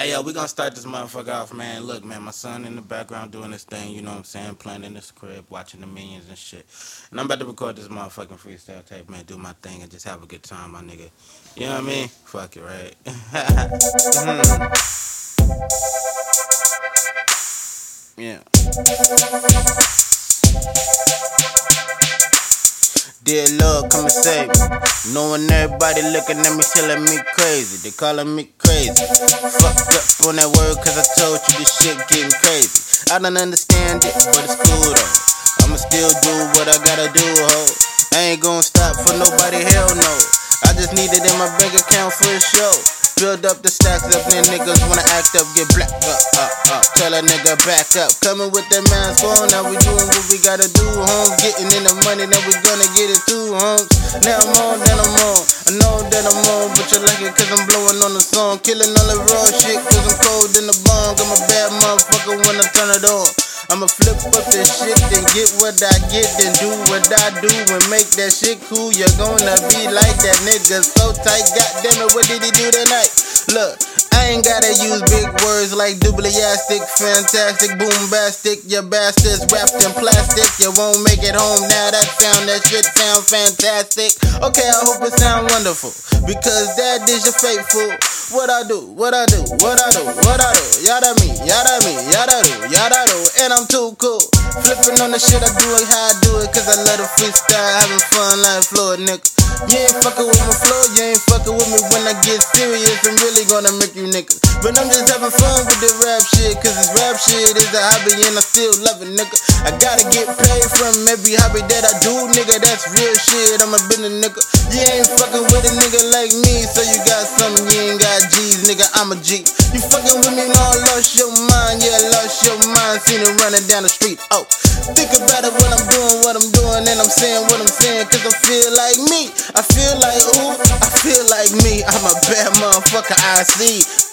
Hey yo, we gonna start this motherfucker off, man. Look, man, my son in the background doing this thing, you know what I'm saying, playing in this crib, watching the minions and shit. And I'm about to record this motherfucking freestyle tape, man, do my thing and just have a good time, my nigga. You know what I mean? Fuck it, right? Mhm. Yeah. Dear Lord, come and save me. Knowing everybody looking at me, telling me crazy. They calling me crazy. Fucked up on that word, cause I told you this shit getting crazy. I don't understand it, but it's cool though. I'ma still do what I gotta do, ho. I ain't gonna stop for nobody, hell no. I just need it in my bank account for a show. Build up the stacks up, then niggas wanna act up, get black up, up, up. Tell a nigga back up. Coming with that mask on, now we doing what we gotta do, homes. Getting in the money, now we gonna get it too, homes. Now I'm on, then I'm on. I know that I'm on, but you like it cause I'm blowing on the song. Killing all the raw shit cause I'm cold in the bong. I'm a bad motherfucker when I turn it on. I'ma flip up this shit then get what I get then do what I do and make that shit cool. You're gonna be like that nigga so tight. Goddamn it, what did he do tonight? Look, ain't gotta use big words like dubliastic, fantastic, boombastic. Your bastards wrapped in plastic. You won't make it home now. That sound, that shit sound fantastic. Okay, I hope it sound wonderful because that is your faithful. What I do, what I do, what I do, what I do. Yada me, yada me, yada do, yada do. And I'm too cool. Flipping on the shit I do it how I do it. Cause I love the freestyle, having fun like Floyd, nigga. You ain't fucking with my flow, you ain't fucking with me when I get serious. I'm really gonna make you niggas. But I'm just having fun with the rap shit. Cause this rap shit is a hobby and I still love it, nigga. I gotta get paid from every hobby that I do, nigga. That's real shit. I'm a business nigga. You ain't fucking with a nigga like me. So you got something, you ain't got G's, nigga. I'm a G. You fucking with me, I lost your mind. Yeah, lost your mind. Seen it running down the street. Oh, think about it, what I'm doing, what I'm doing, I'm saying what I'm saying. Cause I feel like me. I feel like, ooh, I feel like me. I'm a bad motherfucker, I see.